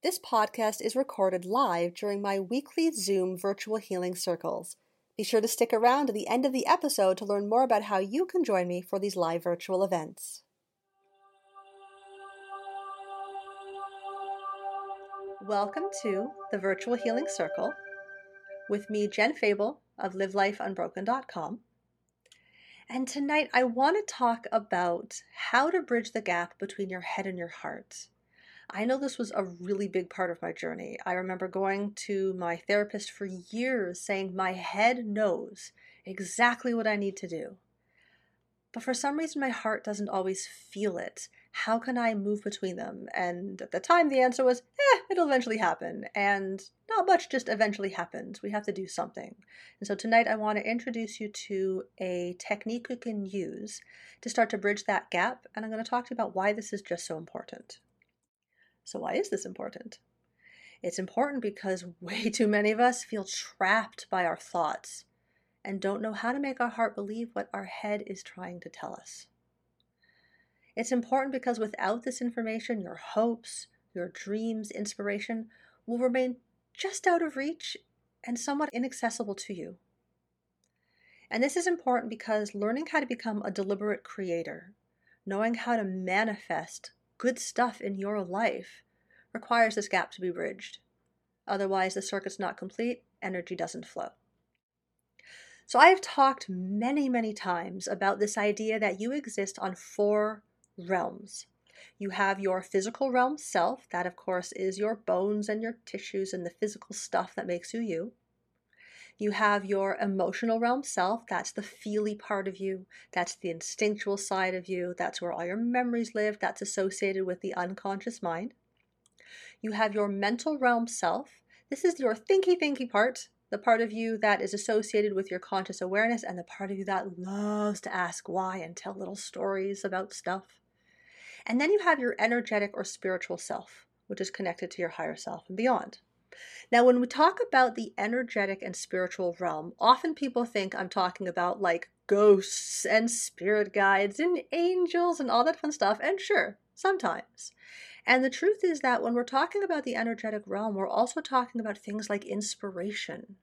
This podcast is recorded live during my weekly Zoom virtual healing circles. Be sure to stick around to the end of the episode to learn more about how you can join me for these live virtual events. Welcome to the Virtual Healing Circle with me, Jen Fable of LiveLifeUnbroken.com. And tonight I want to talk about how to bridge the gap between your head and your heart. I know this was a really big part of my journey. I remember going to my therapist for years saying, My head knows exactly what I need to do. But for some reason, my heart doesn't always feel it. How can I move between them? And at the time, the answer was, eh, it'll eventually happen. And not much just eventually happens. We have to do something. And so tonight, I want to introduce you to a technique you can use to start to bridge that gap. And I'm going to talk to you about why this is just so important. So, why is this important? It's important because way too many of us feel trapped by our thoughts and don't know how to make our heart believe what our head is trying to tell us. It's important because without this information, your hopes, your dreams, inspiration will remain just out of reach and somewhat inaccessible to you. And this is important because learning how to become a deliberate creator, knowing how to manifest good stuff in your life requires this gap to be bridged. Otherwise, the circuit's not complete, energy doesn't flow. So, I have talked many, many times about this idea that you exist on four realms. You have your physical realm self, that of course is your bones and your tissues and the physical stuff that makes you you. You have your emotional realm self, that's the feely part of you, that's the instinctual side of you, that's where all your memories live, that's associated with the unconscious mind. You have your mental realm self, this is your thinky thinky part, the part of you that is associated with your conscious awareness, and the part of you that loves to ask why and tell little stories about stuff. And then you have your energetic or spiritual self, which is connected to your higher self and beyond. Now, when we talk about the energetic and spiritual realm, often people think I'm talking about like ghosts and spirit guides and angels and all that fun stuff. And sure, sometimes. And the truth is that when we're talking about the energetic realm, we're also talking about things like inspiration,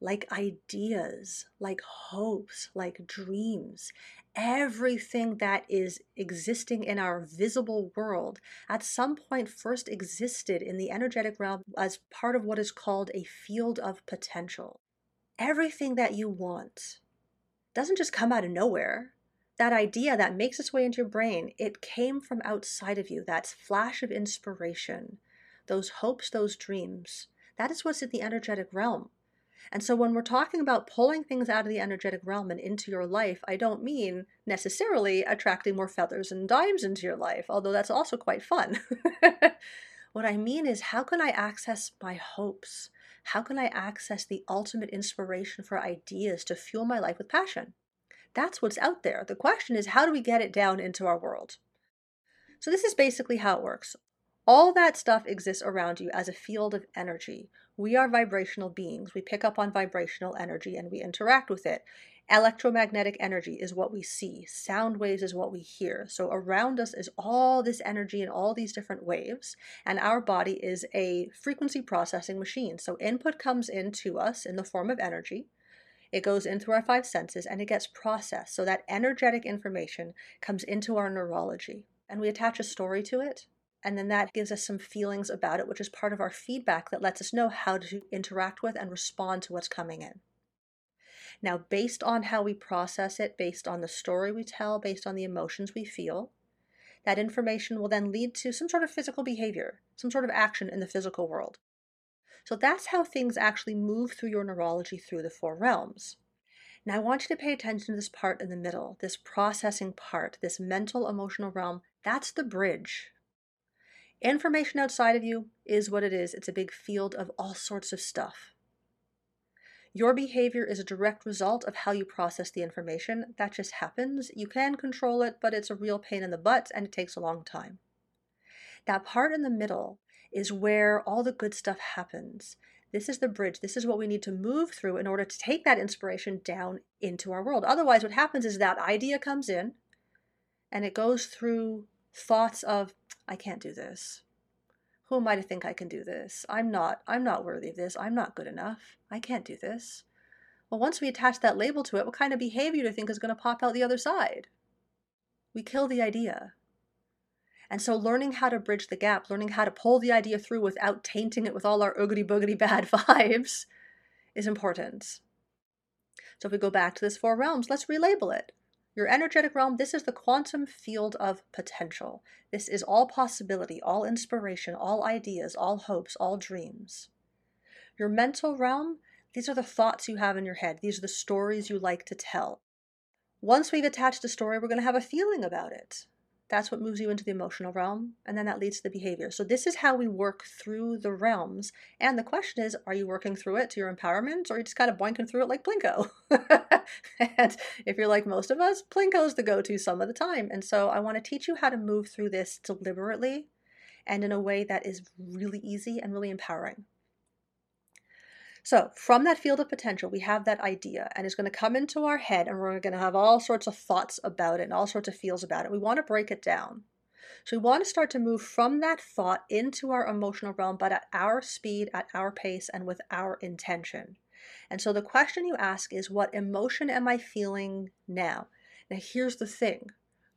like ideas, like hopes, like dreams. Everything that is existing in our visible world at some point first existed in the energetic realm as part of what is called a field of potential. Everything that you want doesn't just come out of nowhere. That idea that makes its way into your brain, it came from outside of you. That flash of inspiration, those hopes, those dreams. That is what's in the energetic realm. And so when we're talking about pulling things out of the energetic realm and into your life, I don't mean necessarily attracting more feathers and dimes into your life, although that's also quite fun. what I mean is, how can I access my hopes? How can I access the ultimate inspiration for ideas to fuel my life with passion? That's what's out there. The question is, how do we get it down into our world? So, this is basically how it works. All that stuff exists around you as a field of energy. We are vibrational beings. We pick up on vibrational energy and we interact with it. Electromagnetic energy is what we see, sound waves is what we hear. So, around us is all this energy and all these different waves, and our body is a frequency processing machine. So, input comes into us in the form of energy. It goes in through our five senses and it gets processed. So, that energetic information comes into our neurology, and we attach a story to it and then that gives us some feelings about it, which is part of our feedback that lets us know how to interact with and respond to what's coming in. Now, based on how we process it, based on the story we tell, based on the emotions we feel, that information will then lead to some sort of physical behavior, some sort of action in the physical world. So that's how things actually move through your neurology through the four realms. Now, I want you to pay attention to this part in the middle, this processing part, this mental emotional realm. That's the bridge Information outside of you is what it is. It's a big field of all sorts of stuff. Your behavior is a direct result of how you process the information. That just happens. You can control it, but it's a real pain in the butt and it takes a long time. That part in the middle is where all the good stuff happens. This is the bridge. This is what we need to move through in order to take that inspiration down into our world. Otherwise, what happens is that idea comes in and it goes through thoughts of, I can't do this. Who am I to think I can do this? I'm not, I'm not worthy of this. I'm not good enough. I can't do this. Well, once we attach that label to it, what kind of behavior do you think is going to pop out the other side? We kill the idea. And so, learning how to bridge the gap, learning how to pull the idea through without tainting it with all our oogity boogity bad vibes is important. So, if we go back to this four realms, let's relabel it. Your energetic realm, this is the quantum field of potential. This is all possibility, all inspiration, all ideas, all hopes, all dreams. Your mental realm, these are the thoughts you have in your head. These are the stories you like to tell. Once we've attached a story, we're going to have a feeling about it. That's what moves you into the emotional realm, and then that leads to the behavior. So, this is how we work through the realms. And the question is are you working through it to your empowerment, or are you just kind of boinking through it like Plinko? and if you're like most of us, Plinko is the go to some of the time. And so, I want to teach you how to move through this deliberately and in a way that is really easy and really empowering. So, from that field of potential, we have that idea, and it's going to come into our head, and we're going to have all sorts of thoughts about it and all sorts of feels about it. We want to break it down. So, we want to start to move from that thought into our emotional realm, but at our speed, at our pace, and with our intention. And so, the question you ask is, What emotion am I feeling now? Now, here's the thing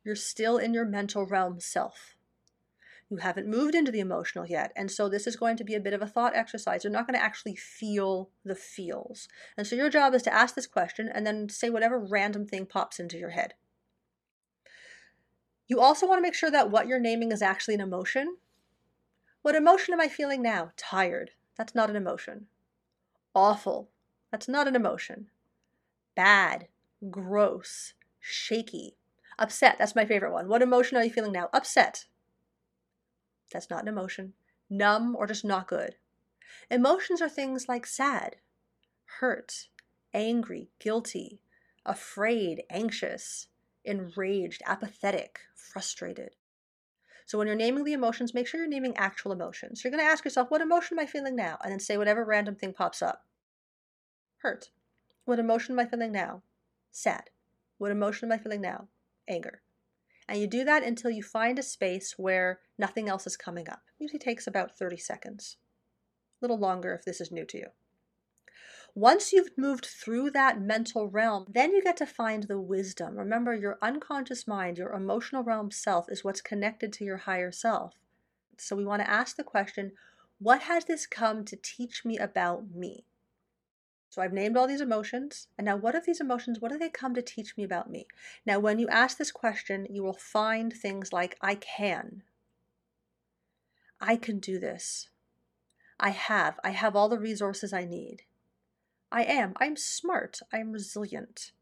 you're still in your mental realm self. You haven't moved into the emotional yet. And so this is going to be a bit of a thought exercise. You're not going to actually feel the feels. And so your job is to ask this question and then say whatever random thing pops into your head. You also want to make sure that what you're naming is actually an emotion. What emotion am I feeling now? Tired. That's not an emotion. Awful. That's not an emotion. Bad. Gross. Shaky. Upset. That's my favorite one. What emotion are you feeling now? Upset. That's not an emotion. Numb or just not good. Emotions are things like sad, hurt, angry, guilty, afraid, anxious, enraged, apathetic, frustrated. So when you're naming the emotions, make sure you're naming actual emotions. You're going to ask yourself, what emotion am I feeling now? And then say whatever random thing pops up. Hurt. What emotion am I feeling now? Sad. What emotion am I feeling now? Anger. And you do that until you find a space where nothing else is coming up. It usually takes about 30 seconds. A little longer if this is new to you. Once you've moved through that mental realm, then you get to find the wisdom. Remember, your unconscious mind, your emotional realm self, is what's connected to your higher self. So we want to ask the question what has this come to teach me about me? So I've named all these emotions. And now, what are these emotions? What do they come to teach me about me? Now, when you ask this question, you will find things like I can. I can do this. I have. I have all the resources I need. I am. I'm smart. I'm resilient.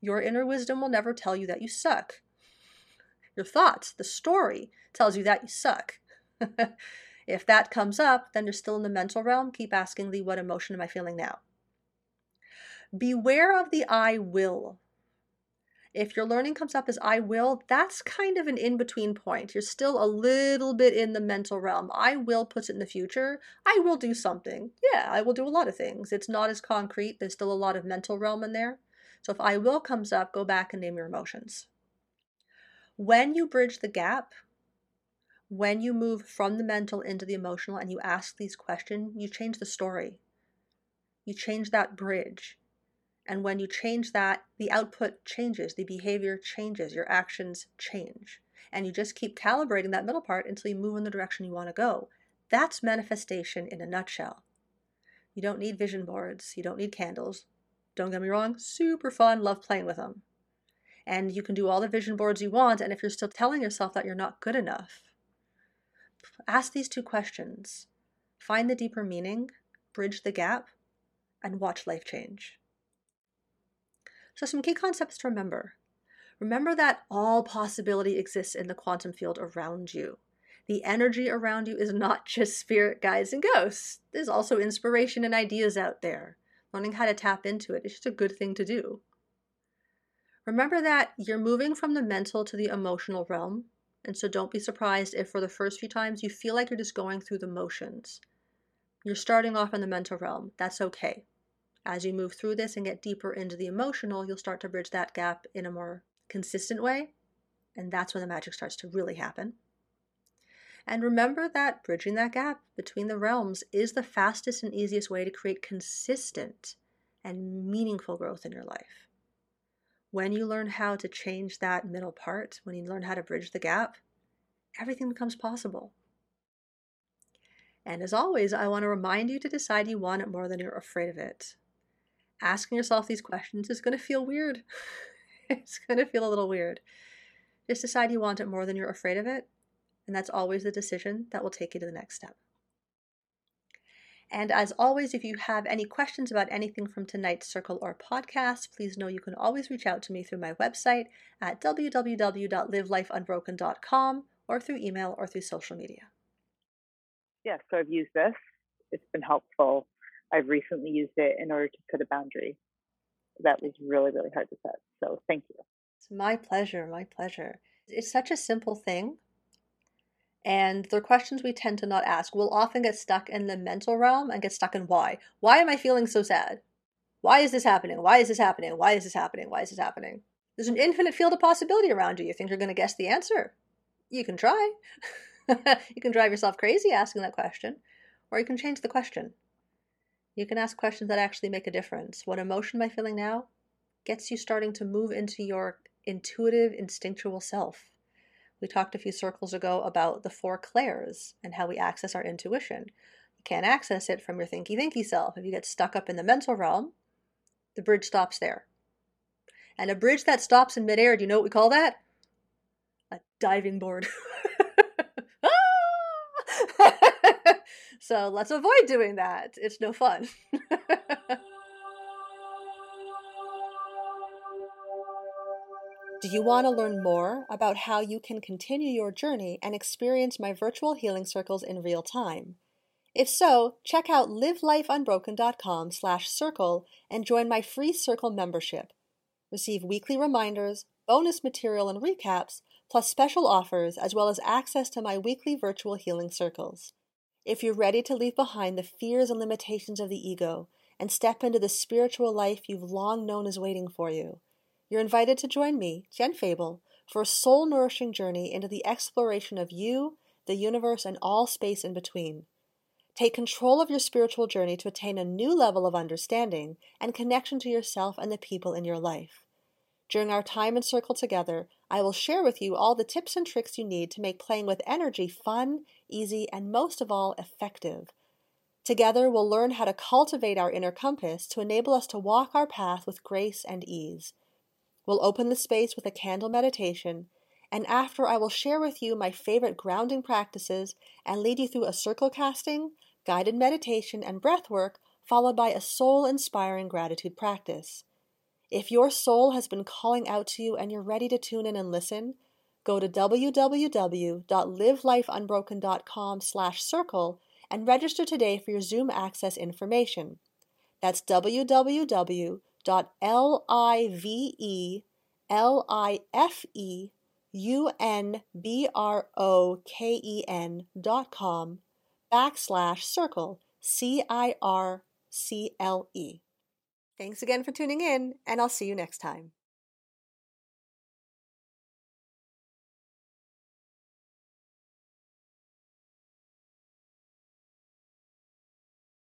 Your inner wisdom will never tell you that you suck. Your thoughts, the story, tells you that you suck. if that comes up, then you're still in the mental realm. Keep asking the what emotion am I feeling now? Beware of the I will. If your learning comes up as I will, that's kind of an in between point. You're still a little bit in the mental realm. I will puts it in the future. I will do something. Yeah, I will do a lot of things. It's not as concrete. There's still a lot of mental realm in there. So if I will comes up, go back and name your emotions. When you bridge the gap, when you move from the mental into the emotional and you ask these questions, you change the story. You change that bridge. And when you change that, the output changes, the behavior changes, your actions change. And you just keep calibrating that middle part until you move in the direction you want to go. That's manifestation in a nutshell. You don't need vision boards, you don't need candles. Don't get me wrong, super fun, love playing with them. And you can do all the vision boards you want, and if you're still telling yourself that you're not good enough, ask these two questions. Find the deeper meaning, bridge the gap, and watch life change. So, some key concepts to remember. Remember that all possibility exists in the quantum field around you. The energy around you is not just spirit guides and ghosts. There's also inspiration and ideas out there. Learning how to tap into it is just a good thing to do. Remember that you're moving from the mental to the emotional realm, and so don't be surprised if for the first few times you feel like you're just going through the motions. You're starting off in the mental realm. That's okay. As you move through this and get deeper into the emotional, you'll start to bridge that gap in a more consistent way. And that's when the magic starts to really happen. And remember that bridging that gap between the realms is the fastest and easiest way to create consistent and meaningful growth in your life. When you learn how to change that middle part, when you learn how to bridge the gap, everything becomes possible. And as always, I want to remind you to decide you want it more than you're afraid of it. Asking yourself these questions is going to feel weird. it's going to feel a little weird. Just decide you want it more than you're afraid of it, and that's always the decision that will take you to the next step. And as always, if you have any questions about anything from tonight's circle or podcast, please know you can always reach out to me through my website at www.livelifeunbroken.com or through email or through social media. Yeah, so I've used this. It's been helpful. I've recently used it in order to put a boundary that was really, really hard to set. So thank you. It's my pleasure. My pleasure. It's such a simple thing, and they're questions we tend to not ask. We'll often get stuck in the mental realm and get stuck in why. Why am I feeling so sad? Why is this happening? Why is this happening? Why is this happening? Why is this happening? There's an infinite field of possibility around you. You think you're going to guess the answer? You can try. you can drive yourself crazy asking that question, or you can change the question. You can ask questions that actually make a difference. What emotion am I feeling now? Gets you starting to move into your intuitive, instinctual self. We talked a few circles ago about the four clairs and how we access our intuition. You can't access it from your thinky thinky self. If you get stuck up in the mental realm, the bridge stops there. And a bridge that stops in midair, do you know what we call that? A diving board. so let's avoid doing that. It's no fun. Do you want to learn more about how you can continue your journey and experience my virtual healing circles in real time? If so, check out livelifeunbroken.com slash circle and join my free circle membership. Receive weekly reminders, bonus material and recaps, plus special offers, as well as access to my weekly virtual healing circles. If you're ready to leave behind the fears and limitations of the ego and step into the spiritual life you've long known is waiting for you, you're invited to join me, Jen Fable, for a soul nourishing journey into the exploration of you, the universe, and all space in between. Take control of your spiritual journey to attain a new level of understanding and connection to yourself and the people in your life. During our time in circle together, I will share with you all the tips and tricks you need to make playing with energy fun, easy, and most of all, effective. Together, we'll learn how to cultivate our inner compass to enable us to walk our path with grace and ease. We'll open the space with a candle meditation, and after I will share with you my favorite grounding practices and lead you through a circle casting, guided meditation, and breath work, followed by a soul inspiring gratitude practice. If your soul has been calling out to you and you're ready to tune in and listen, go to www.livelifeunbroken.com slash circle and register today for your Zoom access information. That's www dot L I V E L I F E U N B R O K E N dot com backslash circle C I R C L E. Thanks again for tuning in, and I'll see you next time.